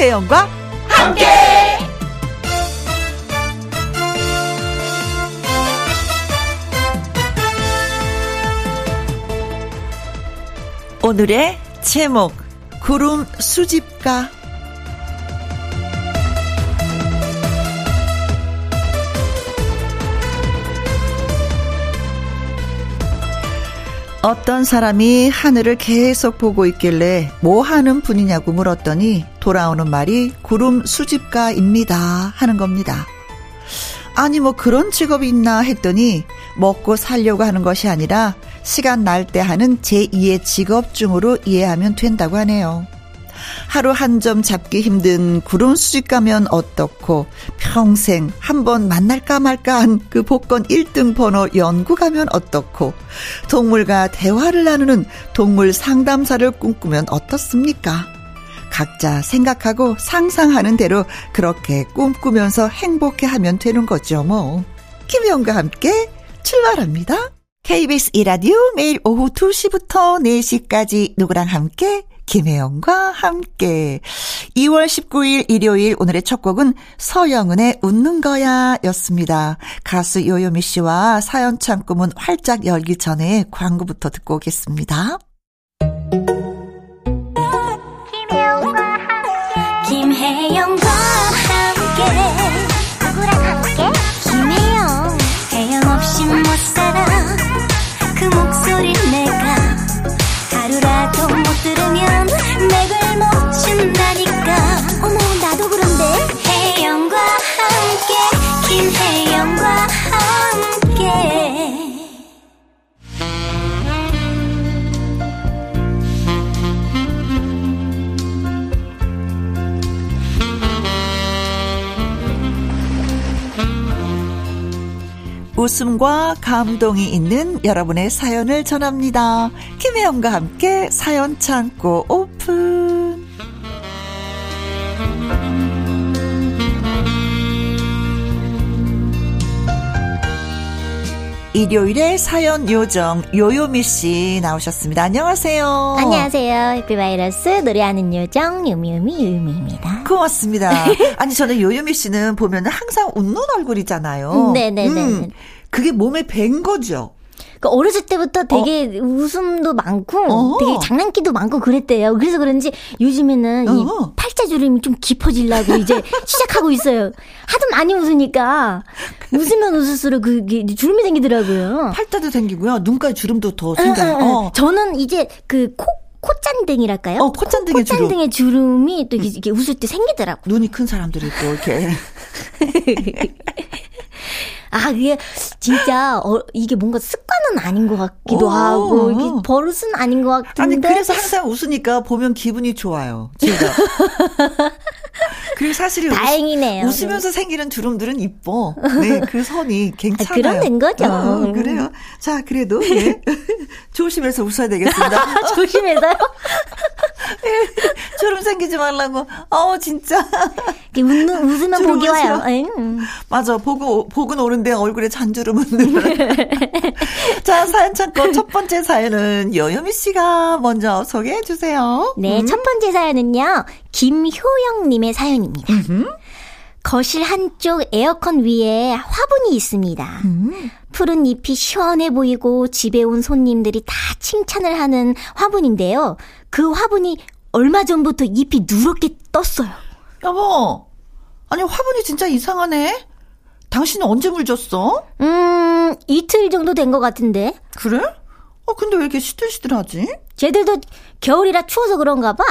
김혜영과 함께. 오늘의 제목 구름 수집가 어떤 사람이 하늘을 계속 보고 있길래 뭐 하는 분이냐고 물었더니 돌아오는 말이 구름 수집가입니다 하는 겁니다. 아니 뭐 그런 직업이 있나 했더니 먹고 살려고 하는 것이 아니라 시간 날 때 하는 제2의 직업 중으로 이해하면 된다고 하네요. 하루 한 점 잡기 힘든 구름 수집 가면 어떻고 평생 한 번 만날까 말까 한 그 복권 1등 번호 연구 가면 어떻고 동물과 대화를 나누는 동물 상담사를 꿈꾸면 어떻습니까? 각자 생각하고 상상하는 대로 그렇게 꿈꾸면서 행복해 하면 되는 거죠, 뭐. 김혜영과 함께 출발합니다. KBS 이라디오 매일 오후 2시부터 4시까지 누구랑 함께 김혜영과 함께 2월 19일 일요일 오늘의 첫 곡은 서영은의 웃는 거야 였습니다. 가수 요요미 씨와 사연 창구문 활짝 열기 전에 광고부터 듣고 오겠습니다. 김혜영과 함께 김혜영과 웃음과 감동이 있는 여러분의 사연을 전합니다. 김혜영과 함께 사연 창고 오픈. 일요일에 사연 요정 요요미 씨 나오셨습니다. 안녕하세요. 안녕하세요. 해피바이러스 노래하는 요정 요미요미 요미입니다. 고맙습니다. 아니 저는 요요미 씨는 보면 항상 웃는 얼굴이잖아요. 네네네. 음, 그게 몸에 밴 거죠. 그 어렸을 때부터 되게 어? 웃음도 많고 어. 되게 장난기도 많고 그랬대요. 그래서 그런지 요즘에는 어. 이 팔자주름이 좀 깊어지려고 이제 시작하고 있어요. 하도 많이 웃으니까 웃으면 웃을수록 그게 주름이 생기더라고요. 팔자도 생기고요. 눈가에 주름도 더 생겨요. 어. 저는 이제 그 코, 콧잔등이랄까요? 어, 콧잔등의, 주름. 콧잔등의 주름 이 또 이렇게 웃을 때 생기더라고요. 눈이 큰 사람들이 또 이렇게. 아, 그게 진짜 어, 이게 뭔가 습관은 아닌 것 같기도 오, 하고 이게 버릇은 아닌 것 같은데. 아니 그래서 항상 웃으니까 보면 기분이 좋아요. 제가. 그리고 사실 다행이네요. 웃, 으면서 생기는 주름들은 이뻐. 네, 그 선이 괜찮아요. 아, 된 거죠. 어, 그래요. 자, 그래도 예. 조심해서 웃어야 되겠습니다. 조심해서요? 예, 주름 생기지 말라고. 어, 진짜. 웃는 웃으면 복이 와요. 맞아. 보고 복은 오는데 얼굴에 잔주름은. 자, 사연 찾고 첫 번째 사연은 여유미 씨가 먼저 소개해 주세요. 네, 음. 첫 번째 사연은요. 김효영님의 사연입니다. 거실 한쪽 에어컨 위에 화분이 있습니다. 음. 푸른 잎이 시원해 보이고 집에 온 손님들이 다 칭찬을 하는 화분인데요. 그 화분이 얼마 전부터 잎이 누렇게 떴어요. 여보, 아니 화분이 진짜 이상하네. 당신은 언제 물 줬어? 음, 이틀 정도 된 것 같은데. 그래? 어, 근데 왜 이렇게 시들시들하지? 쟤들도 겨울이라 추워서 그런가 봐.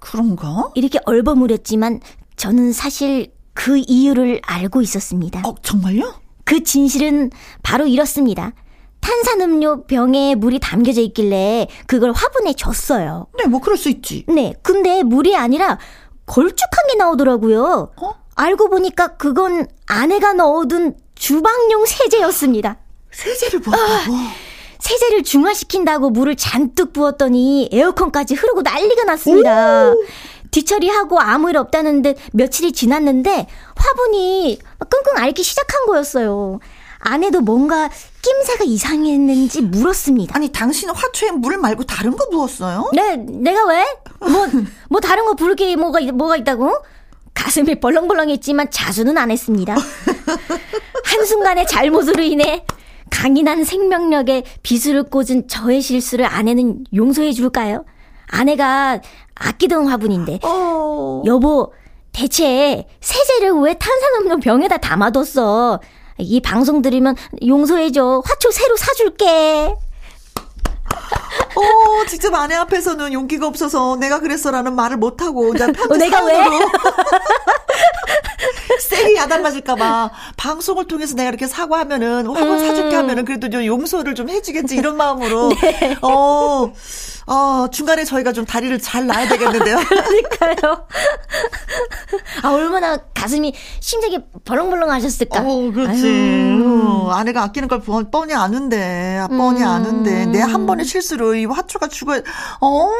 그런가? 이렇게 얼버무렸지만 저는 사실 그 이유를 알고 있었습니다. 어, 정말요? 그 진실은 바로 이렇습니다. 탄산음료 병에 물이 담겨져 있길래 그걸 화분에 줬어요. 네, 뭐 그럴 수 있지. 네, 근데 물이 아니라 걸쭉한 게 나오더라고요. 어? 알고 보니까 그건 아내가 넣어둔 주방용 세제였습니다. 세제를 부었다고? 아, 세제를 중화시킨다고 물을 잔뜩 부었더니 에어컨까지 흐르고 난리가 났습니다. 오. 뒤처리하고 아무 일 없다는 데 며칠이 지났는데 화분이 끙끙 앓기 시작한 거였어요. 아내도 뭔가 낌새가 이상했는지 물었습니다. 아니, 당신 화초에 물 말고 다른 거 부었어요? 네, 내가 왜? 뭐, 뭐 다른 거 부를 게 뭐가, 뭐가 있다고? 가슴이 벌렁벌렁했지만 자수는 안 했습니다. 한순간의 잘못으로 인해 강인한 생명력에 비수를 꽂은 저의 실수를 아내는 용서해 줄까요? 아내가 아끼던 화분인데. 어... 여보, 대체 세제를 왜 탄산음료 병에다 담아뒀어? 이 방송 들으면 용서해줘. 화초 새로 사줄게. 어, 직접 아내 앞에서는 용기가 없어서 내가 그랬어라는 말을 못하고, 이제 어, 내가 왜? 세게 야단 맞을까봐 방송을 통해서 내가 이렇게 사과하면은 화분 음. 사줄게 하면은 그래도 좀 용서를 좀 해주겠지 이런 마음으로. 네. 어, 어, 중간에 저희가 좀 다리를 잘 놔야 되겠는데요. 그러니까요. 아, 얼마나 가슴이 심장이 벌렁벌렁 하셨을까. 어, 그렇지. 음. 아내가 아끼는 걸 뻔히 아는데, 아, 뻔히 음. 아는데, 내 한 번의 실수로 이 화초가 죽어, 어,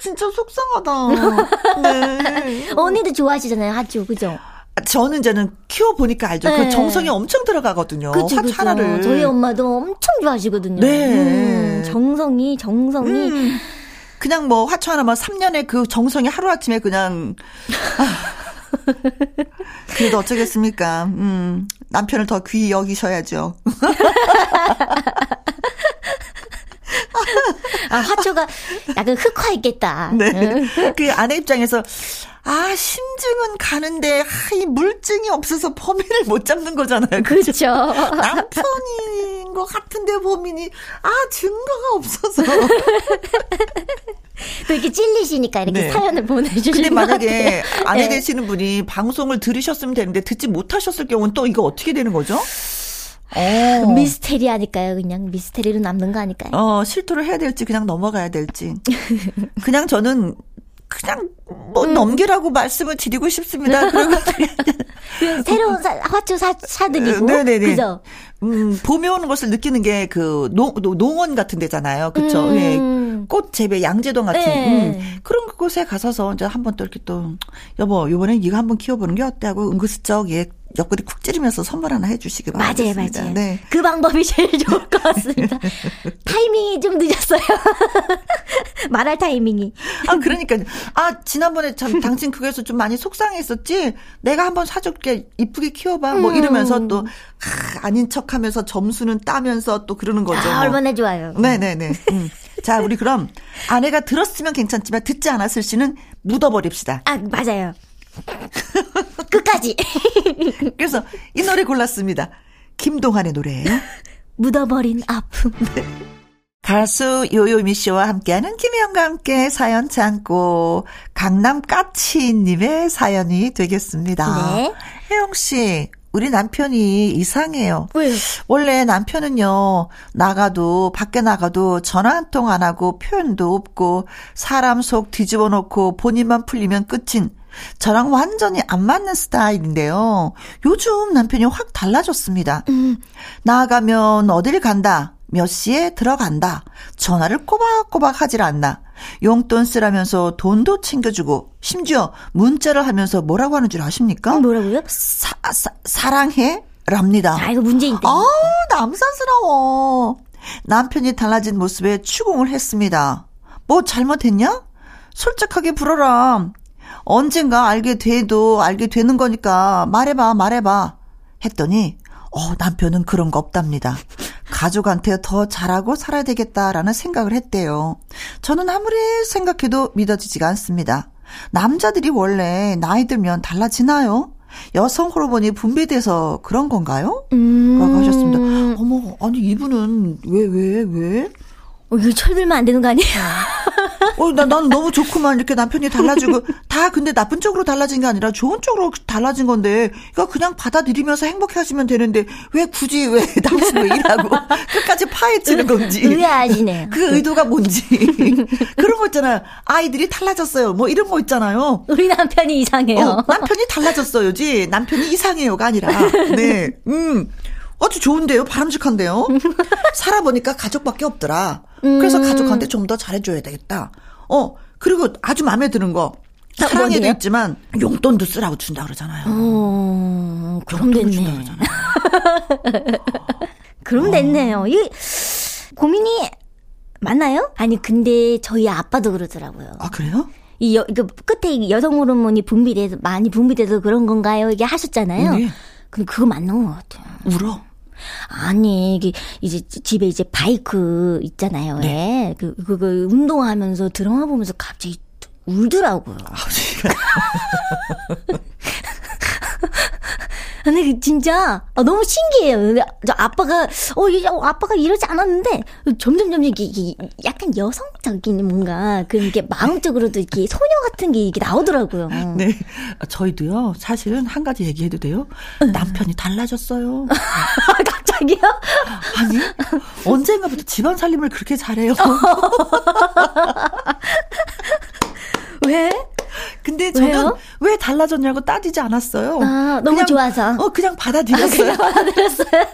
진짜 속상하다. 네. 언니도 좋아하시잖아요, 화초, 그죠? 저는 이제는 키워 보니까 알죠. 그 네. 그 정성이 엄청 들어가거든요. 그쵸, 그쵸. 하나를. 저희 엄마도 엄청 좋아하시거든요. 네. 음, 정성이 정성이 음. 그냥 뭐 화초 하나만 3년의 그 정성이 하루아침에 그냥 아. 그래도 어쩌겠습니까? 음. 남편을 더 귀히 여기셔야죠. 아, 화초가 약간 흑화했겠다. 네. 그 아내 입장에서 아, 심증은 가는데, 아, 이 물증이 없어서 범인을 못 잡는 거잖아요. 그렇죠. 남편인 것 같은데 범인이, 아, 증거가 없어서. 또 이렇게 찔리시니까 이렇게 네. 사연을 보내주시는 근데 만약에 아내 네. 되시는 분이 방송을 들으셨으면 되는데 듣지 못하셨을 경우는 또 이거 어떻게 되는 거죠? 어. 미스테리하니까요. 그냥 미스테리로 남는 거 아닐까요? 어, 실토를 해야 될지 그냥 넘어가야 될지. 그냥 저는 그냥 뭐 음. 넘기라고 말씀을 드리고 싶습니다. 그리고 그 새로운 사, 화초 사, 사드리고 네네네. 그죠? 음, 봄에 오는 것을 느끼는 게 그 농원 같은 데잖아요. 그쵸? 음. 예. 꽃 재배 양재동 같은 네. 음, 그런 곳에 가서서 이제 한번 또 이렇게 또 여보 이번에 이거 한번 키워 보는 게 어때 하고 은근슬쩍 예 옆구리 쿡 찌르면서 선물 하나 해주시기 바랍니다. 맞아요, 맞아요. 네. 그 방법이 제일 좋을 것 같습니다. 타이밍이 좀 늦었어요. 말할 타이밍이. 아, 그러니까. 아, 지난번에 참 당신 그거에서 좀 많이 속상했었지? 내가 한번 사줄게. 이쁘게 키워봐. 뭐 음. 이러면서 또, 아, 아닌 척 하면서 점수는 따면서 또 그러는 거죠. 아, 얼마나 좋아요. 네네네. 음. 자, 우리 그럼 아내가 들었으면 괜찮지만 듣지 않았을 시는 묻어버립시다. 아, 맞아요. 끝까지. 그래서 이 노래 골랐습니다. 김동환의 노래예요. 묻어버린 아픔. 네. 가수 요요미 씨와 함께하는 김희영과 함께 사연 창고 강남 까치님의 사연이 되겠습니다. 네. 혜영 씨, 우리 남편이 이상해요. 왜요? 원래 남편은요, 나가도, 밖에 나가도 전화 한 통 안 하고 표현도 없고, 사람 속 뒤집어 놓고 본인만 풀리면 끝인 저랑 완전히 안 맞는 스타일인데요. 요즘 남편이 확 달라졌습니다. 음. 나가면 어딜 간다. 몇 시에 들어간다. 전화를 꼬박꼬박 하질 않나. 용돈 쓰라면서 돈도 챙겨주고, 심지어 문자를 하면서 뭐라고 하는 줄 아십니까? 음, 뭐라고요? 사, 사, 사랑해? 랍니다. 아, 이거 문제인데. 아우, 남사스러워. 남편이 달라진 모습에 추궁을 했습니다. 뭐 잘못했냐? 솔직하게 불어라. 언젠가 알게 돼도 알게 되는 거니까 말해봐, 말해봐. 했더니, 어, 남편은 그런 거 없답니다. 가족한테 더 잘하고 살아야 되겠다라는 생각을 했대요. 저는 아무리 생각해도 믿어지지가 않습니다. 남자들이 원래 나이 들면 달라지나요? 여성 호르몬이 분비돼서 그런 건가요? 음. 라고 하셨습니다. 어머, 아니, 이분은 왜, 왜, 왜? 어, 이거 철들면 안 되는 거 아니에요? 어, 나, 난 너무 좋구만. 이렇게 남편이 달라지고. 다 근데 나쁜 쪽으로 달라진 게 아니라 좋은 쪽으로 달라진 건데. 이거 그냥 받아들이면서 행복해 하시면 되는데. 왜 굳이 왜 당신 왜 이라고. 끝까지 파헤치는 건지. 의아하시네요. 그 의도가 뭔지. 그런 거 있잖아요. 아이들이 달라졌어요. 뭐 이런 거 있잖아요. 우리 남편이 이상해요. 어, 남편이 달라졌어요지. 남편이 이상해요가 아니라. 네. 음. 아주 좋은데요? 바람직한데요? 살아보니까 가족밖에 없더라. 그래서 음. 가족한테 좀 더 잘해줘야 되겠다. 어, 그리고 아주 마음에 드는 거. 사랑에도 있지만 용돈도 쓰라고 준다 그러잖아요. 어, 그럼 됐네. 그럼 됐네요. 이 고민이 맞나요? 아니 근데 저희 아빠도 그러더라고요. 아 그래요? 이 여, 그 끝에 여성 호르몬이 분비돼서 많이 분비돼서 그런 건가요? 이게 하셨잖아요. 네. 근데 그거 맞는 것 같아요. 울어? 아니 이게 이제 집에 이제 바이크 있잖아요. 네. 그, 그, 그 운동하면서 드라마 보면서 갑자기 울더라고요. 아버지가. 근데 진짜 아, 너무 신기해요. 저 아빠가 어 이게 아빠가 이러지 않았는데 점점 점점 이게 약간 여성적인 뭔가 그 이게 마음적으로도 이렇게 소녀 같은 게 이게 나오더라고요. 네, 저희도요. 사실은 한 가지 얘기해도 돼요. 남편이 달라졌어요. 갑자기요? 아니 언젠가부터 집안 살림을 그렇게 잘해요. 왜? 근데 저는 왜요? 왜 달라졌냐고 따지지 않았어요. 아, 너무 그냥, 좋아서. 어, 그냥 받아들였어요. 아, 그냥 받아들였어요.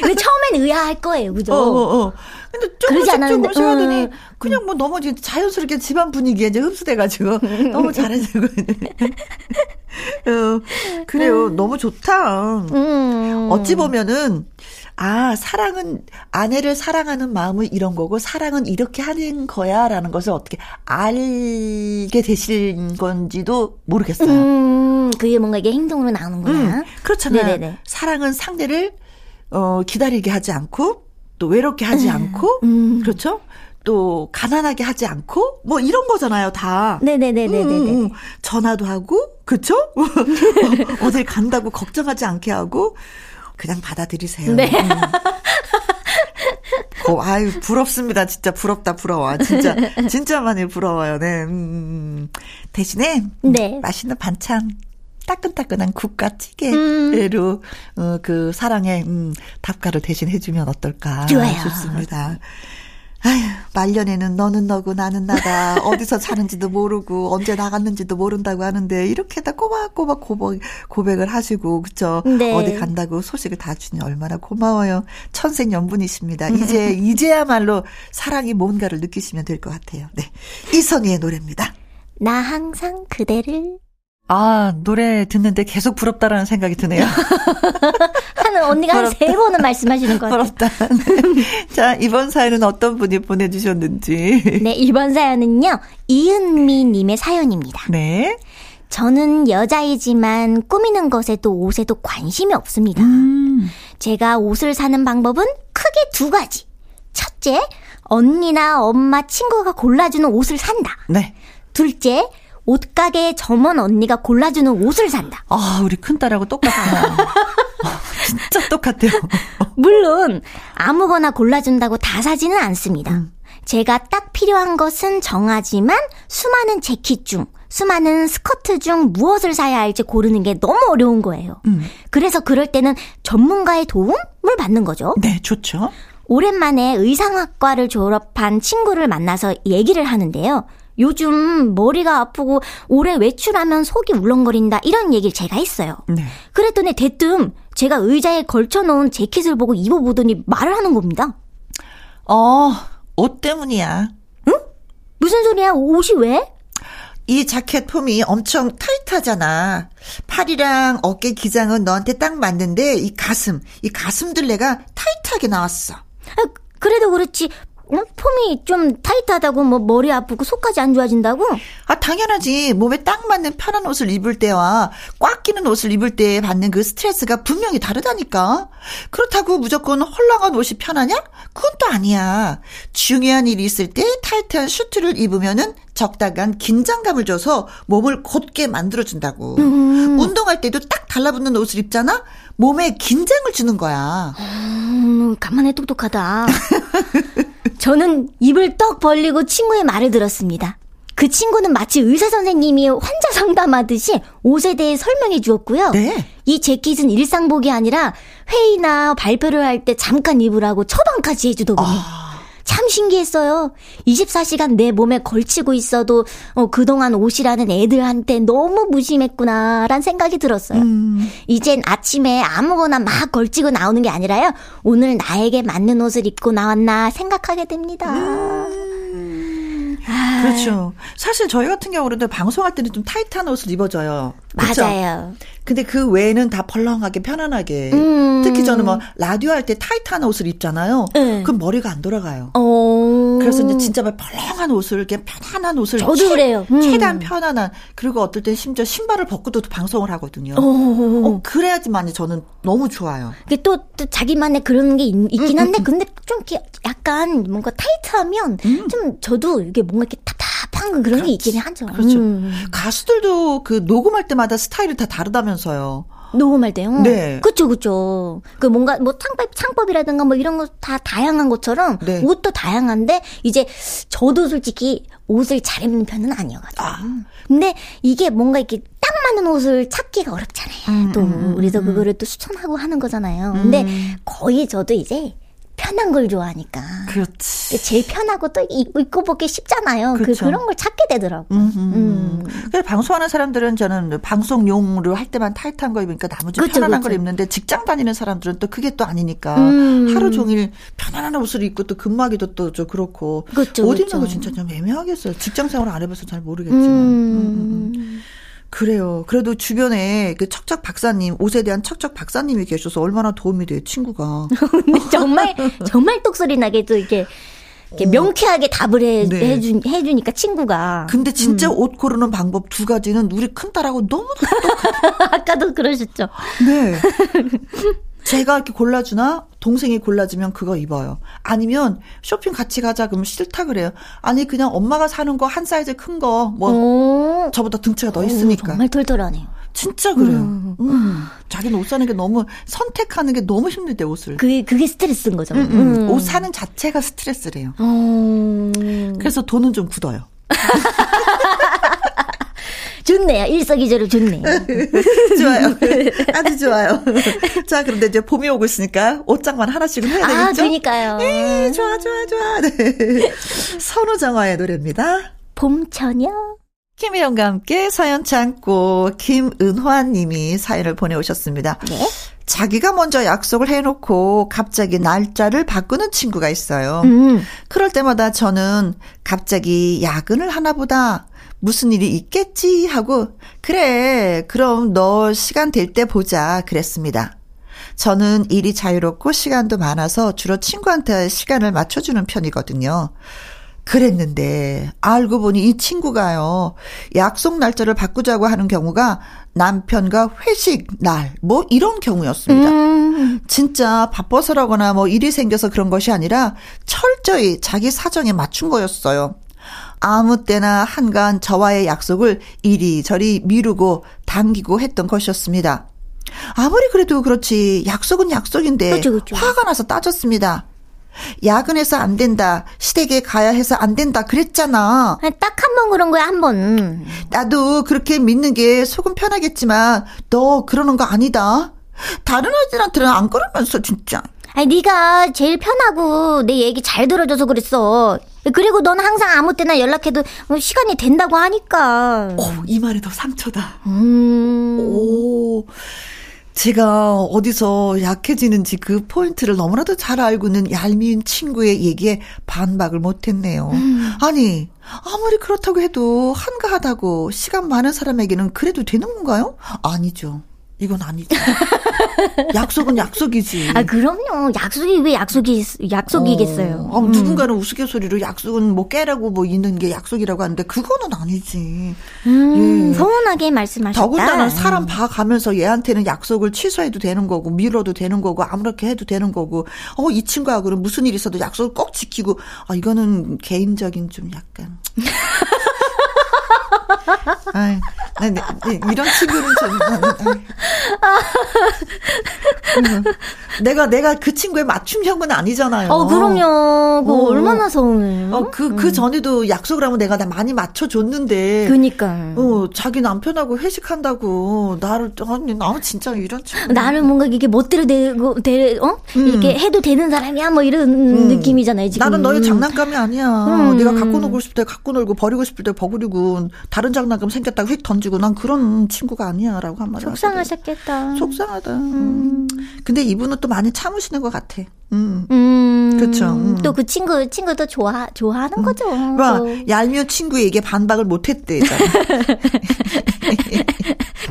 근데 처음엔 의아할 거예요, 그죠? 어, 어, 어. 근데 조금씩 조금씩 음. 하더니 그냥 뭐 너무 자연스럽게 집안 분위기에 이제 흡수돼가지고 너무 잘해주고. 어, 그래요. 음. 너무 좋다. 음. 어찌 보면은 아, 사랑은, 아내를 사랑하는 마음은 이런 거고, 사랑은 이렇게 하는 거야, 라는 것을 어떻게 알게 되신 건지도 모르겠어요. 음, 그게 뭔가 이게 행동으로 나오는구나. 음, 그렇잖아요. 네네네. 사랑은 상대를, 어, 기다리게 하지 않고, 또 외롭게 하지 음, 않고, 음. 그렇죠? 또 가난하게 하지 않고 뭐 이런 거잖아요 다. 네네네네네. 음, 음, 음. 전화도 하고 그렇죠? 어딜 간다고 걱정하지 않게 하고 그냥 받아들이세요. 네. 음. 고, 아유, 부럽습니다. 진짜 부럽다, 부러워. 진짜, 진짜 많이 부러워요. 네. 음, 음. 대신에, 네. 맛있는 반찬. 따끈따끈한 국과 찌개로 음. 어, 그 사랑의 음, 답가를 대신 해주면 어떨까 좋아요. 싶습니다. 아휴, 말년에는 너는 너고 나는 나다. 어디서 사는지도 모르고 언제 나갔는지도 모른다고 하는데 이렇게 다 꼬박꼬박 고백, 고백을 하시고 그쵸? 네. 어디 간다고 소식을 다 주니 얼마나 고마워요. 천생연분이십니다. 이제 이제야말로 사랑이 뭔가를 느끼시면 될 것 같아요. 네, 이선희의 노래입니다. 나 항상 그대를 아, 노래 듣는데 계속 부럽다라는 생각이 드네요. 하는 언니가 한 세 번은 말씀하시는 것 같아요. 부럽다. 네. 자, 이번 사연은 어떤 분이 보내주셨는지. 네, 이번 사연은요, 이은미 님의 사연입니다. 네. 저는 여자이지만 꾸미는 것에도 옷에도 관심이 없습니다. 음. 제가 옷을 사는 방법은 크게 두 가지. 첫째, 언니나 엄마, 친구가 골라주는 옷을 산다. 네. 둘째, 옷가게 점원 언니가 골라주는 옷을 산다. 아, 우리 큰딸하고 똑같구나. 진짜 똑같아요. 물론 아무거나 골라준다고 다 사지는 않습니다. 음. 제가 딱 필요한 것은 정하지만 수많은 재킷 중 수많은 스커트 중 무엇을 사야 할지 고르는 게 너무 어려운 거예요. 음. 그래서 그럴 때는 전문가의 도움을 받는 거죠. 네, 좋죠. 오랜만에 의상학과를 졸업한 친구를 만나서 얘기를 하는데요. 요즘 머리가 아프고 오래 외출하면 속이 울렁거린다 이런 얘기를 제가 했어요. 네. 그랬더니 대뜸 제가 의자에 걸쳐놓은 재킷을 보고 입어보더니 말을 하는 겁니다. 어, 옷 때문이야. 응? 무슨 소리야? 옷이 왜? 이 자켓 폼이 엄청 타이트하잖아. 팔이랑 어깨 기장은 너한테 딱 맞는데 이 가슴, 이 가슴들레가 타이트하게 나왔어. 아, 그래도 그렇지 어? 폼이 좀 타이트하다고 뭐 머리 아프고 속까지 안 좋아진다고? 아 당연하지 몸에 딱 맞는 편한 옷을 입을 때와 꽉 끼는 옷을 입을 때 받는 그 스트레스가 분명히 다르다니까 그렇다고 무조건 헐렁한 옷이 편하냐? 그건 또 아니야 중요한 일이 있을 때 타이트한 슈트를 입으면은 적당한 긴장감을 줘서 몸을 곧게 만들어준다고. 음. 운동할 때도 딱 달라붙는 옷을 입잖아? 몸에 긴장을 주는 거야. 음, 간만에 똑똑하다. 저는 입을 떡 벌리고 친구의 말을 들었습니다. 그 친구는 마치 의사 선생님이 환자 상담하듯이 옷에 대해 설명해 주었고요. 네. 이 재킷은 일상복이 아니라 회의나 발표를 할 때 잠깐 입으라고 처방까지 해주더군요. 아. 참 신기했어요. 24시간 내 몸에 걸치고 있어도 어, 그동안 옷이라는 애들한테 너무 무심했구나란 생각이 들었어요. 음. 이젠 아침에 아무거나 막 걸치고 나오는 게 아니라요. 오늘 나에게 맞는 옷을 입고 나왔나 생각하게 됩니다. 음. 아. 그렇죠. 사실 저희 같은 경우는 방송할 때는 좀 타이트한 옷을 입어줘요. 그렇죠? 맞아요. 근데 그 외에는 다 펄렁하게 편안하게. 음. 특히 저는 뭐 라디오 할 때 타이트한 옷을 입잖아요. 네. 그럼 머리가 안 돌아가요. 어. 그래서 이제 진짜 막 펄렁한 옷을 이렇게 편안한 옷을 저도 최, 그래요. 음. 최대한 편안한 그리고 어떨 때 심지어 신발을 벗고도 방송을 하거든요. 어, 어 그래야지만 저는 너무 좋아요. 이게 또, 또 자기만의 그런 게 있, 긴 음, 한데 음, 음, 근데 좀 약간 뭔가 타이트하면 음. 좀 저도 이게 뭔가 이렇게 답답한 그런 그렇지. 게 있긴 하죠. 그렇죠. 가수들도 그 녹음할 때마다 스타일이 다 다르다면서요. 녹음할 때요? 네. 그쵸, 그쵸. 그 뭔가 뭐 창법, 창법이라든가 뭐 이런 거 다 다양한 것처럼 네. 옷도 다양한데 이제 저도 솔직히 옷을 잘 입는 편은 아니어가지고. 아. 근데 이게 뭔가 이렇게 딱 맞는 옷을 찾기가 어렵잖아요. 음, 또 음, 우리도 음. 그거를 또 추천하고 하는 거잖아요. 근데 음. 거의 저도 이제 편한 걸 좋아하니까. 그렇지. 제일 편하고 또 입고 보기 쉽잖아요. 그, 그렇죠. 그 런 걸 찾게 되더라고. 음. 그래서 방송하는 사람들은 저는 방송용으로 할 때만 타이트한 거 입으니까 나머지 그쵸, 편안한 그쵸. 걸 입는데 직장 다니는 사람들은 또 그게 또 아니니까 음. 하루 종일 편안한 옷을 입고 또 근무하기도 또 좀 그렇고 그쵸, 어디 있는 거 진짜 좀 애매하겠어요. 직장 생활 안 해봐서 잘 모르겠지만. 음. 그래요. 그래도 주변에 그 척척 박사님, 옷에 대한 척척 박사님이 계셔서 얼마나 도움이 돼요, 친구가. 정말, 정말 똑소리 나게 또 이렇게. 이렇게 어. 명쾌하게 답을 해, 네. 해주, 해주니까 친구가. 근데 진짜 음. 옷 고르는 방법 두 가지는 우리 큰딸하고 너무 똑같아. 아까도 그러셨죠. 네. 제가 이렇게 골라주나 동생이 골라주면 그거 입어요. 아니면 쇼핑 같이 가자 그러면 싫다 그래요. 아니 그냥 엄마가 사는 거 한 사이즈 큰 거 뭐 저보다 등치가 더 있으니까. 오, 정말 털털하네요. 진짜 그래요. 음. 음. 자기는 옷 사는 게 너무 선택하는 게 너무 힘들대 옷을. 그게 그게 스트레스인 거죠. 음, 음. 음. 옷 사는 자체가 스트레스래요. 어... 그래서 돈은 좀 굳어요. 좋네요. 일석이조로 좋네요. 좋아요. 아주 좋아요. 자, 그런데 이제 봄이 오고 있으니까 옷장만 하나씩은 해야 아, 되겠죠? 아, 그러니까요. 네, 좋아, 좋아, 좋아. 네. 선우정화의 노래입니다. 봄처녀. 김혜영과 함께 사연 창고 김은화 님이 사연을 보내오셨습니다. 네? 자기가 먼저 약속을 해놓고 갑자기 날짜를 바꾸는 친구가 있어요. 음. 그럴 때마다 저는 갑자기 야근을 하나 보다 무슨 일이 있겠지 하고 그래 그럼 너 시간 될 때 보자 그랬습니다. 저는 일이 자유롭고 시간도 많아서 주로 친구한테 시간을 맞춰주는 편이거든요. 그랬는데 알고 보니 이 친구가요. 약속 날짜를 바꾸자고 하는 경우가 남편과 회식 날 뭐 이런 경우였습니다. 음. 진짜 바빠서라거나 뭐 일이 생겨서 그런 것이 아니라 철저히 자기 사정에 맞춘 거였어요. 아무 때나 한간 저와의 약속을 이리저리 미루고 당기고 했던 것이었습니다. 아무리 그래도 그렇지 약속은 약속인데 그쵸, 그쵸. 화가 나서 따졌습니다. 야근해서 안 된다. 시댁에 가야 해서 안 된다. 그랬잖아. 딱 한 번 그런 거야, 한 번. 나도 그렇게 믿는 게 속은 편하겠지만 너 그러는 거 아니다. 다른 아이들한테는 안 그러면서 진짜. 아니 네가 제일 편하고 내 얘기 잘 들어줘서 그랬어. 그리고 넌 항상 아무 때나 연락해도 시간이 된다고 하니까. 오, 이 말이 더 상처다. 음. 오. 제가 어디서 약해지는지 그 포인트를 너무나도 잘 알고 있는 얄미운 친구의 얘기에 반박을 못했네요. 음. 아니, 아무리 그렇다고 해도 한가하다고 시간 많은 사람에게는 그래도 되는 건가요? 아니죠. 이건 아니죠. 약속은 약속이지. 아, 그럼요. 약속이 왜 약속이, 약속이겠어요. 어, 음. 누군가는 우스갯소리로 약속은 뭐 깨라고 뭐 있는 게 약속이라고 하는데 그거는 아니지. 음, 예. 서운하게 말씀하셨다. 더군다나 사람 봐가면서 얘한테는 약속을 취소해도 되는 거고 미뤄도 되는 거고 아무렇게 해도 되는 거고 어, 이 친구하고는 무슨 일 있어도 약속을 꼭 지키고 아, 이거는 개인적인 좀 약간. 아이, 네, 네, 네, 이런 친구는 좀. 내가 내가 그 친구의 맞춤형은 아니잖아요. 어, 그럼요. 그 어, 얼마나 서운해. 어, 그, 그 음. 전에도 약속을 하면 내가 나 많이 맞춰줬는데. 그니까. 어, 자기 남편하고 회식한다고 나를, 아니, 나 진짜 이런 친구. 나를 뭔가 이게 멋대로 되고, 되, 어? 음. 이렇게 해도 되는 사람이야? 뭐 이런 음. 느낌이잖아요, 지금. 나는 너의 장난감이 아니야. 음. 네가 갖고 놀고 싶을 때 갖고 놀고 버리고 싶을 때 버리고 다른 장난감 생겼다고 휙 던 지고 난 그런 친구가 아니야라고 한 말. 속상하셨겠다. 속상하다. 속상하다. 음. 근데 이분은 또 많이 참으시는 것 같아. 음. 음. 그렇죠. 음. 또그 친구 친구도 좋아 좋아하는 음. 거죠. 와, 얄미운 친구에게 반박을 못 했대.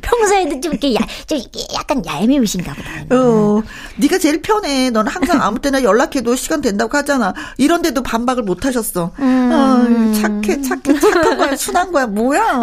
평소에도 좀 이렇게 야, 좀 약간 얄미우신가 보다. 어. 네가 제일 편해. 너는 항상 아무 때나 연락해도 시간 된다고 하잖아. 이런데도 반박을 못 하셨어. 음. 어, 착해, 착해, 착한 거야, 순한 거야, 뭐야.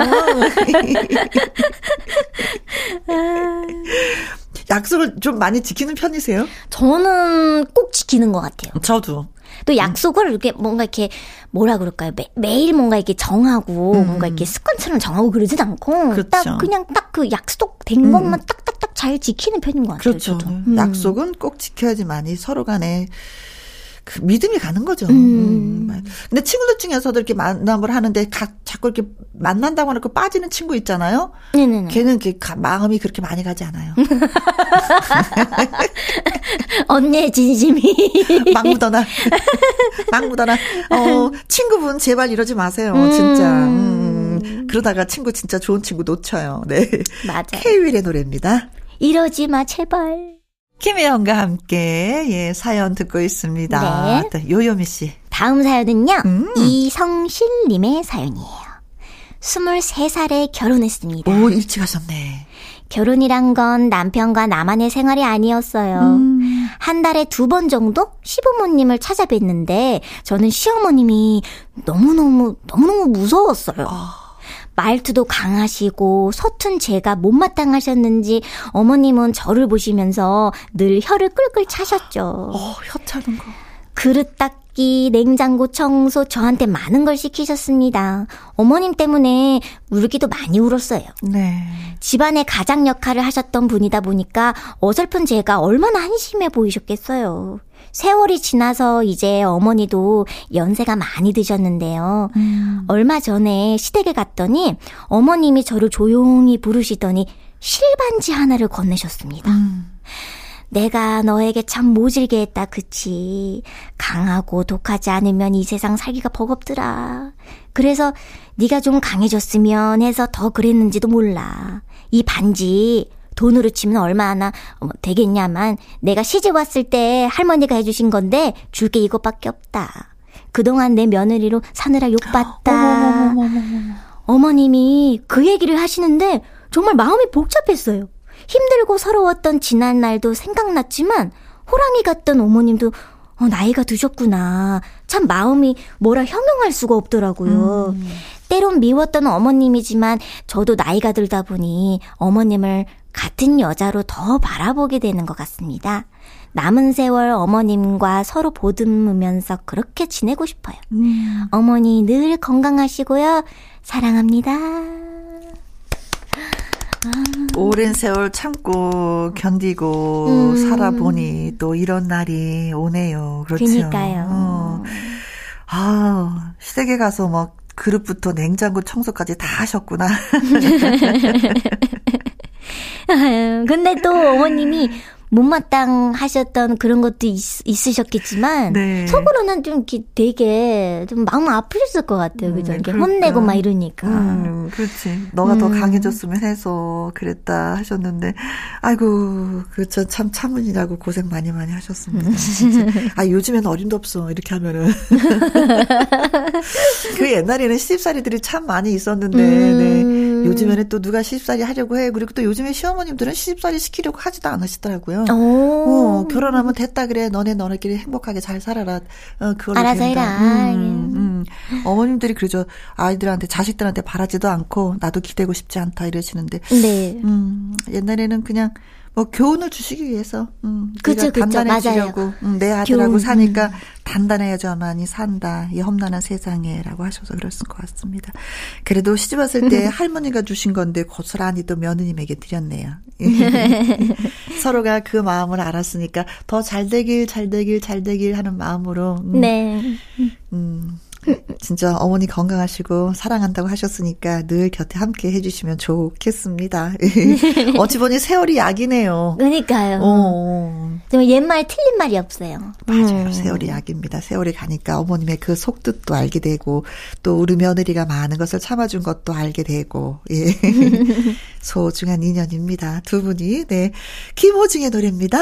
약속을 좀 많이 지키는 편이세요? 저는 꼭 지키는 것 같아요. 저도. 또 약속을 이렇게 뭔가 이렇게 뭐라 그럴까요? 매, 매일 뭔가 이렇게 정하고 음. 뭔가 이렇게 습관처럼 정하고 그러진 않고 그렇죠. 딱 그냥 딱 그 약속된 음. 것만 딱딱딱 잘 지키는 편인 것 같아요. 그렇죠. 음. 약속은 꼭 지켜야지만이 서로 간에 그 믿음이 가는 거죠. 음. 음. 근데 친구들 중에서도 이렇게 만남을 하는데 가, 자꾸 이렇게 만난다고 하고 빠지는 친구 있잖아요. 네네네. 걔는 그 마음이 그렇게 많이 가지 않아요. 언니의 진심이 막 묻어나. 막 묻어나. 어, 친구분 제발 이러지 마세요. 음. 진짜. 음. 그러다가 친구 진짜 좋은 친구 놓쳐요. 네. 맞아요. 케이윌의 노래입니다. 이러지 마 제발. 김혜영과 함께 예 사연 듣고 있습니다. 네. 또 요요미 씨. 다음 사연은요. 음. 이성실 님의 사연이에요. 23살에 결혼했습니다. 오 일찍 하셨네. 결혼이란 건 남편과 나만의 생활이 아니었어요. 음. 한 달에 두 번 정도 시부모님을 찾아뵀는데 저는 시어머님이 너무너무 너무너무 무서웠어요. 어. 말투도 강하시고 서툰 제가 못마땅하셨는지 어머님은 저를 보시면서 늘 혀를 끌끌 차셨죠. 어, 혀 차는 거. 그릇 닦기, 냉장고 청소 저한테 많은 걸 시키셨습니다. 어머님 때문에 울기도 많이 울었어요. 네. 집안의 가장 역할을 하셨던 분이다 보니까 어설픈 제가 얼마나 한심해 보이셨겠어요. 세월이 지나서 이제 어머니도 연세가 많이 드셨는데요. 음. 얼마 전에 시댁에 갔더니 어머님이 저를 조용히 부르시더니 실반지 하나를 건네셨습니다. 음. 내가 너에게 참 모질게 했다, 그치? 강하고 독하지 않으면 이 세상 살기가 버겁더라. 그래서 네가 좀 강해졌으면 해서 더 그랬는지도 몰라. 이 반지 돈으로 치면 얼마나 어, 되겠냐만 내가 시집 왔을 때 할머니가 해주신 건데 줄 게 이것밖에 없다. 그동안 내 며느리로 사느라 욕봤다. 어머님이 그 얘기를 하시는데 정말 마음이 복잡했어요. 힘들고 서러웠던 지난 날도 생각났지만 호랑이 같던 어머님도 어, 나이가 드셨구나. 참 마음이 뭐라 형용할 수가 없더라고요. 음. 때론 미웠던 어머님이지만 저도 나이가 들다 보니 어머님을 같은 여자로 더 바라보게 되는 것 같습니다. 남은 세월 어머님과 서로 보듬으면서 그렇게 지내고 싶어요. 음. 어머니 늘 건강하시고요. 사랑합니다. 오랜 세월 참고 견디고 음. 살아보니 또 이런 날이 오네요. 그렇죠. 그니까요. 어. 아, 시댁에 가서 막 그릇부터 냉장고 청소까지 다 하셨구나. 근데 또 어머님이 못마땅하셨던 그런 것도 있, 으셨겠지만 네. 속으로는 좀 이렇게 되게 좀 마음 아프셨을 것 같아요. 음, 그죠? 음, 이렇게 그러니까. 혼내고 막 이러니까. 음, 그렇지. 너가 음. 더 강해졌으면 해서 그랬다 하셨는데 아이고 그참 참 참은이라고 고생 많이 많이 하셨습니다. 아 요즘에는 어림도 없어 이렇게 하면은 그 옛날에는 시집살이들이 참 많이 있었는데 네. 요즘에는 또 누가 시집살이 하려고 해 그리고 또 요즘에 시어머님들은 시집살이 시키려고 하지도 않으시더라고요. 어, 결혼하면 됐다 그래. 너네 너네끼리 행복하게 잘 살아라. 어, 그걸로 알아서 된다. 해라. 음, 음. 어머님들이 그러죠. 아이들한테 자식들한테 바라지도 않고 나도 기대고 싶지 않다 이러시는데. 네. 음, 옛날에는 그냥 뭐 교훈을 주시기 위해서 음, 그쵸, 그쵸, 단단해지려고 음, 내 아들하고 교훈. 사니까 음. 단단해야지만이 산다 이 험난한 세상에라고 하셔서 그랬을 것 같습니다. 그래도 시집 왔을 때 할머니가 주신 건데 고스란히 또 며느님에게 드렸네요. 서로가 그 마음을 알았으니까 더 잘 되길 잘 되길 잘 되길 하는 마음으로 음, 네. 음, 진짜 어머니 건강하시고 사랑한다고 하셨으니까 늘 곁에 함께 해주시면 좋겠습니다. 어찌 보니 세월이 약이네요. 그러니까요. 어. 정말 옛말 틀린 말이 없어요. 맞아요. 음. 세월이 약입니다. 세월이 가니까 어머님의 그 속뜻도 알게 되고 또 우리 며느리가 많은 것을 참아준 것도 알게 되고 예. 소중한 인연입니다. 두 분이. 네. 김호중의 노래입니다.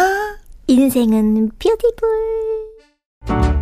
인생은 뷰티풀.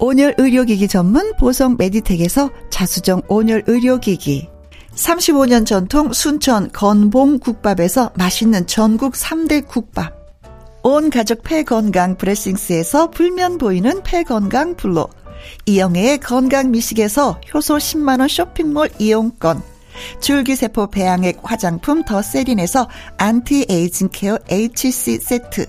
온열 의료기기 전문 보성 메디텍에서 자수정 온열 의료기기, 35년 전통 순천 건봉 국밥에서 맛있는 전국 3대 국밥. 온 가족 폐건강 브레싱스에서 불면 보이는 폐건강 블로. 이영애의 건강 미식에서 효소 10만원 쇼핑몰 이용권. 줄기세포 배양액 화장품 더 세린에서 anti-aging care HC 세트.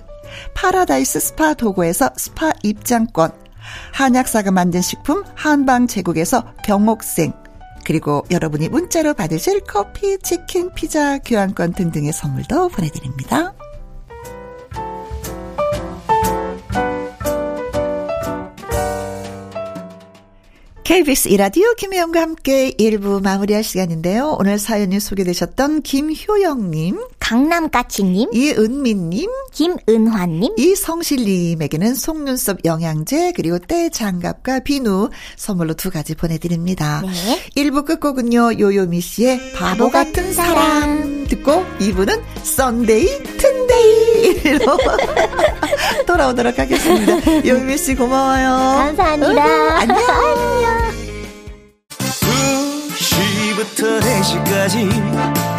파라다이스 스파 도구에서 스파 입장권. 한약사가 만든 식품 한방 제국에서 경옥생. 그리고 여러분이 문자로 받으실 커피, 치킨, 피자, 교환권 등등의 선물도 보내드립니다. KBS 이라디오 김혜영과 함께 1부 마무리할 시간인데요. 오늘 사연이 소개되셨던 김효영님, 강남까치님, 이은미님, 김은화님, 이성실님에게는 속눈썹 영양제 그리고 때 장갑과 비누 선물로 두 가지 보내드립니다. 네. 1부 끝곡은요. 요요미 씨의 바보 같은 사람 듣고 2부는 Sunday 튼데이로 돌아오도록 하겠습니다. 요요미 씨 고마워요. 감사합니다. 안녕. 안녕. 2시부터 4시까지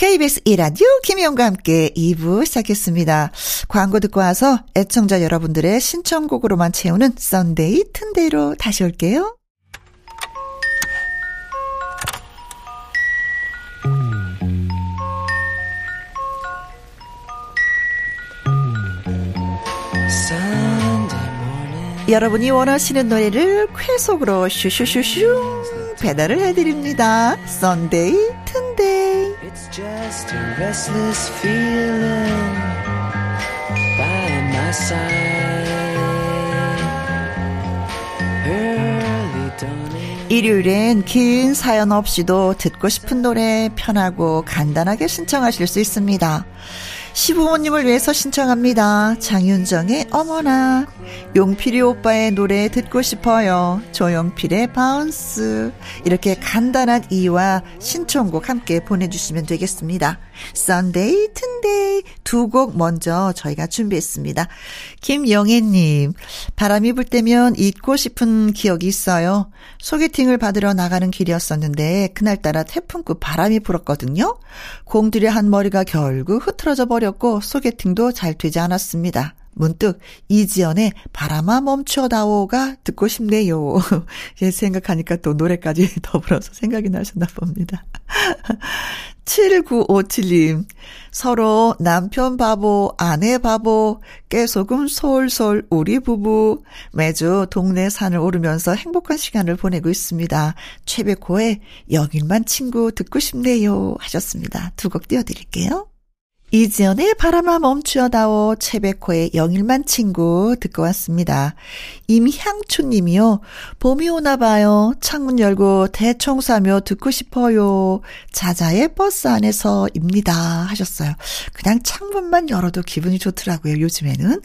KBS 이라디오 김혜영과 함께 2부 시작했습니다. 광고 듣고 와서 애청자 여러분들의 신청곡으로만 채우는 Sunday 튼데이로 다시 올게요. 여러분이 원하시는 노래를 쾌속으로 슈슈슈슈 배달을 해드립니다. 썬데이 just a restless feeling by my side. 일요일엔 긴 사연 없이도 듣고 싶은 노래 편하고 간단하게 신청하실 수 있습니다. 시부모님을 위해서 신청합니다. 장윤정의 어머나. 용필이 오빠의 노래 듣고 싶어요. 조용필의 Bounce. 이렇게 간단한 이유와 신청곡 함께 보내주시면 되겠습니다. Sunday, 튼데이 두 곡 먼저 저희가 준비했습니다. 김영애님, 바람이 불 때면 잊고 싶은 기억이 있어요. 소개팅을 받으러 나가는 길이었었는데 그날따라 태풍급 바람이 불었거든요. 공들여 한 머리가 결국 흐트러져 버렸고 소개팅도 잘 되지 않았습니다. 문득 이지연의 바람아 멈춰다오가 듣고 싶네요. 예, 생각하니까 또 노래까지 더불어서 생각이 나셨나 봅니다. 7957님, 서로 남편 바보, 아내 바보, 깨소금 솔솔 우리 부부. 매주 동네 산을 오르면서 행복한 시간을 보내고 있습니다. 최백호의 여길만 친구 듣고 싶네요. 하셨습니다. 두 곡 띄워드릴게요. 이지연의 바람아 멈추어다오 채백호의 영일만 친구 듣고 왔습니다. 임향춘 님이요. 봄이 오나 봐요. 창문 열고 대청소하며 듣고 싶어요. 자자의 버스 안에서입니다. 하셨어요. 그냥 창문만 열어도 기분이 좋더라고요. 요즘에는.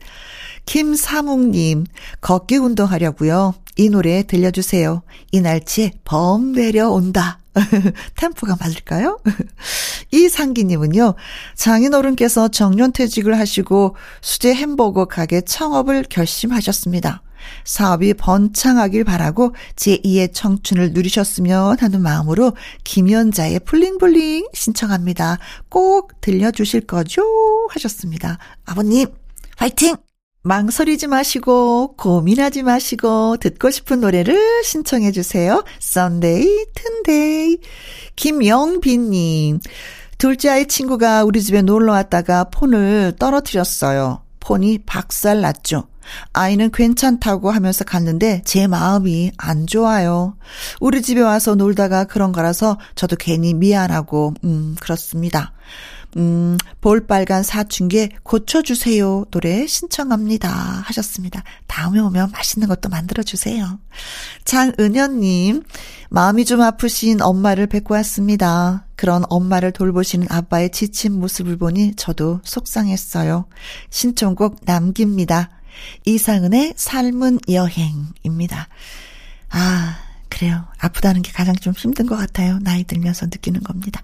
김사묵 님, 걷기 운동하려고요. 이 노래 들려주세요. 이 날치에 범 내려온다. 템포가 맞을까요? 이상기님은요, 장인어른께서 정년퇴직을 하시고 수제 햄버거 가게 창업을 결심하셨습니다. 사업이 번창하길 바라고 제2의 청춘을 누리셨으면 하는 마음으로 김연자의 블링블링 신청합니다. 꼭 들려주실 거죠? 하셨습니다. 아버님, 화이팅! 망설이지 마시고 고민하지 마시고 듣고 싶은 노래를 신청해 주세요. Sunday 튼데이 김영빈 님 둘째 아이 친구가 우리 집에 놀러 왔다가 폰을 떨어뜨렸어요. 폰이 박살 났죠. 아이는 괜찮다고 하면서 갔는데 제 마음이 안 좋아요. 우리 집에 와서 놀다가 그런 거라서 저도 괜히 미안하고 음 그렇습니다. 음, 볼빨간 사춘기에 고쳐주세요. 노래 신청합니다. 하셨습니다. 다음에 오면 맛있는 것도 만들어주세요. 장은현님, 마음이 좀 아프신 엄마를 뵙고 왔습니다. 그런 엄마를 돌보시는 아빠의 지친 모습을 보니 저도 속상했어요. 신청곡 남깁니다. 이상은의 삶은 여행입니다. 아, 그래요. 아프다는 게 가장 좀 힘든 것 같아요. 나이 들면서 느끼는 겁니다.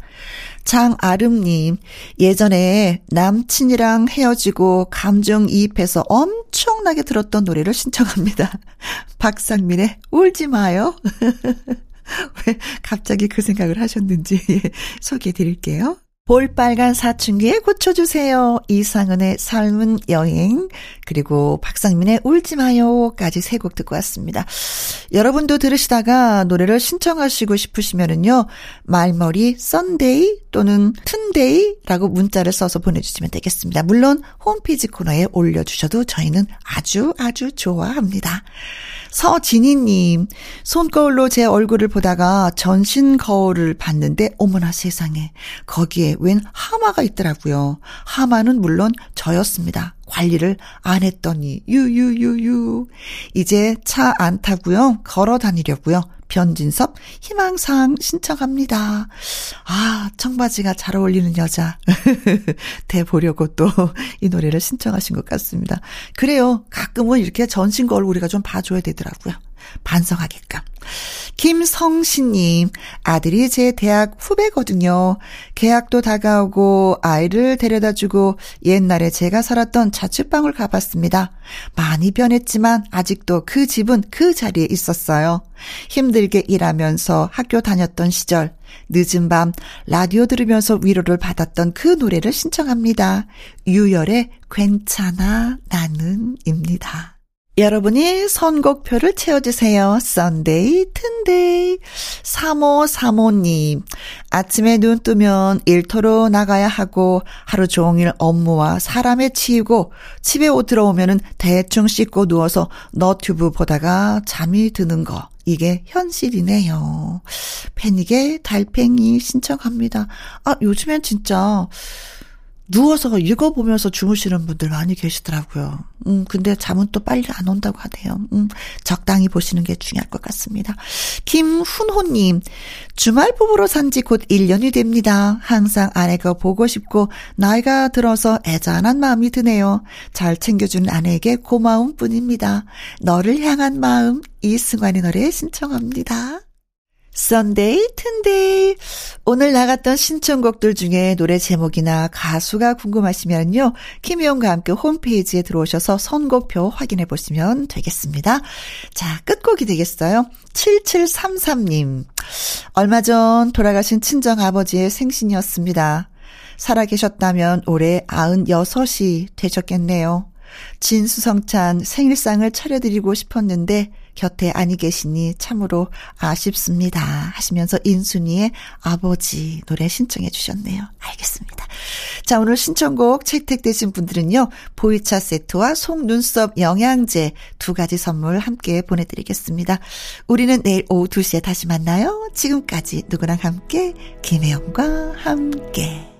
장아름님, 예전에 남친이랑 헤어지고 감정이입해서 엄청나게 들었던 노래를 신청합니다. 박상민의 울지 마요. 왜 갑자기 그 생각을 하셨는지 소개해 드릴게요. 볼빨간 사춘기에 고쳐주세요. 이상은의 삶은 여행, 그리고 박상민의 울지 마요까지 세 곡 듣고 왔습니다. 여러분도 들으시다가 노래를 신청하시고 싶으시면은요, 말머리 Sunday 또는 튼데이라고 문자를 써서 보내주시면 되겠습니다. 물론 홈페이지 코너에 올려주셔도 저희는 아주 아주 좋아합니다. 서진희님, 손거울로 제 얼굴을 보다가 전신 거울을 봤는데, 어머나 세상에, 거기에 웬 하마가 있더라고요. 하마는 물론 저였습니다. 관리를 안 했더니, 유유유유. 이제 차 안 타고요. 걸어 다니려고요. 변진섭 희망사항 신청합니다. 아, 청바지가 잘 어울리는 여자. 대 보려고 또 이 노래를 신청하신 것 같습니다. 그래요. 가끔은 이렇게 전신 걸 우리가 좀 봐줘야 되더라고요. 반성하게끔. 김성신님, 아들이 제 대학 후배거든요. 계약도 다가오고 아이를 데려다 주고 옛날에 제가 살았던 자취방을 가봤습니다. 많이 변했지만 아직도 그 집은 그 자리에 있었어요. 힘들게 일하면서 학교 다녔던 시절, 늦은 밤 라디오 들으면서 위로를 받았던 그 노래를 신청합니다. 유열의 괜찮아 나는입니다. 여러분이 선곡표를 채워주세요. Sunday, 튼데이. 3535님. 아침에 눈 뜨면 일터로 나가야 하고 하루 종일 업무와 사람에 치이고 집에 오 들어오면은 대충 씻고 누워서 너튜브 보다가 잠이 드는 거. 이게 현실이네요. 패닉의 달팽이 신청합니다. 아, 요즘엔 진짜 누워서 읽어보면서 주무시는 분들 많이 계시더라고요. 음, 근데 잠은 또 빨리 안 온다고 하네요. 음, 적당히 보시는 게 중요할 것 같습니다. 김훈호님, 주말 부부로 산 지 곧 1년이 됩니다. 항상 아내가 보고 싶고, 나이가 들어서 애잔한 마음이 드네요. 잘 챙겨준 아내에게 고마울 뿐입니다. 너를 향한 마음, 이승환의 노래 신청합니다. Sunday 튼데이 오늘 나갔던 신청곡들 중에 노래 제목이나 가수가 궁금하시면요. 김혜영과 함께 홈페이지에 들어오셔서 선곡표 확인해 보시면 되겠습니다. 자, 끝곡이 되겠어요. 7733님. 얼마 전 돌아가신 친정 아버지의 생신이었습니다. 살아계셨다면 올해 96이 되셨겠네요. 진수성찬 생일상을 차려드리고 싶었는데 곁에 아니 계시니 참으로 아쉽습니다. 하시면서 인순이의 아버지 노래 신청해 주셨네요. 알겠습니다. 자, 오늘 신청곡 채택되신 분들은요, 보이차 세트와 속눈썹 영양제 두 가지 선물 함께 보내드리겠습니다. 우리는 내일 오후 2시에 다시 만나요. 지금까지 누구랑 함께, 김혜영과 함께.